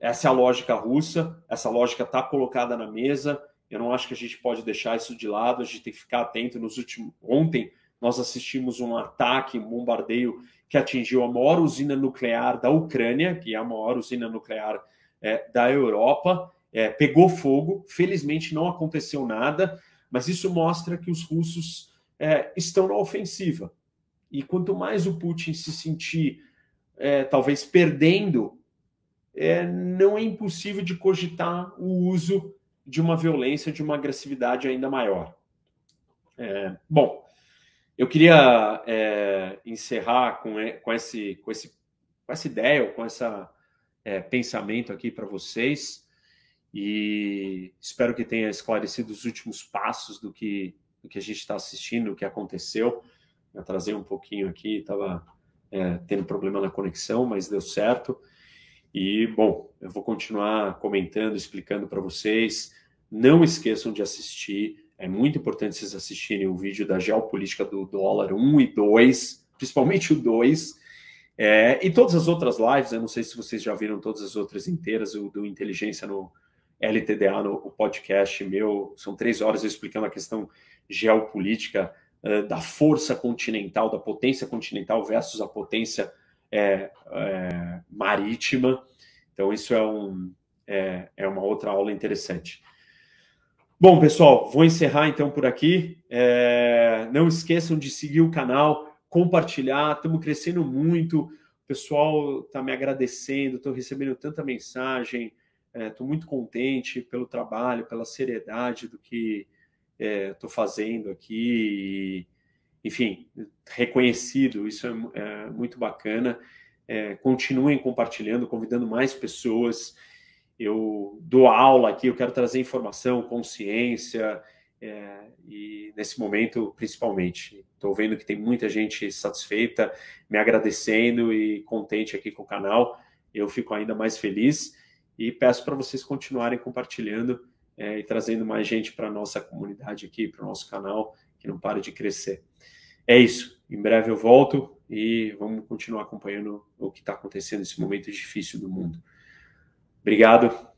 Essa é a lógica russa, essa lógica está colocada na mesa. Eu não acho que a gente pode deixar isso de lado, a gente tem que ficar atento. Nos últimos ontem nós assistimos um ataque, um bombardeio que atingiu a maior usina nuclear da Ucrânia, que é a maior usina nuclear é, da Europa. É, pegou fogo, felizmente não aconteceu nada, mas isso mostra que os russos é, estão na ofensiva. E quanto mais o Putin se sentir, é, talvez, perdendo, é, não é impossível de cogitar o uso de uma violência, de uma agressividade ainda maior. É, bom, eu queria é, encerrar com, com, esse, com, esse, com essa ideia, com essa é, pensamento aqui para vocês e espero que tenha esclarecido os últimos passos do que, do que a gente está assistindo, o que aconteceu. Eu trazei um pouquinho aqui, estava é, tendo problema na conexão, mas deu certo. E, bom, eu vou continuar comentando, explicando para vocês. Não esqueçam de assistir, é muito importante vocês assistirem o vídeo da geopolítica do dólar 1 e 2, principalmente o 2. É, e todas as outras lives, eu não sei se vocês já viram todas as outras inteiras, o do Inteligência no LTDA, no podcast meu, são três horas explicando a questão geopolítica uh, da força continental, da potência continental versus a potência é, é, marítima. Então, isso é, um, é, é uma outra aula interessante. Bom, pessoal, vou encerrar então por aqui. Não esqueçam de seguir o canal, compartilhar, estamos crescendo muito. O pessoal está me agradecendo, estou recebendo tanta mensagem. Estou é, muito contente pelo trabalho, pela seriedade do que estou é, fazendo aqui. E, enfim, reconhecido, isso é, é muito bacana. É, continuem compartilhando, convidando mais pessoas. Eu dou aula aqui, eu quero trazer informação, consciência, é, e nesse momento, principalmente, estou vendo que tem muita gente satisfeita, me agradecendo e contente aqui com o canal. Eu fico ainda mais feliz e peço para vocês continuarem compartilhando é, e trazendo mais gente para a nossa comunidade aqui, para o nosso canal, que não para de crescer. É isso. Em breve eu volto e vamos continuar acompanhando o que está acontecendo nesse momento difícil do mundo. Obrigado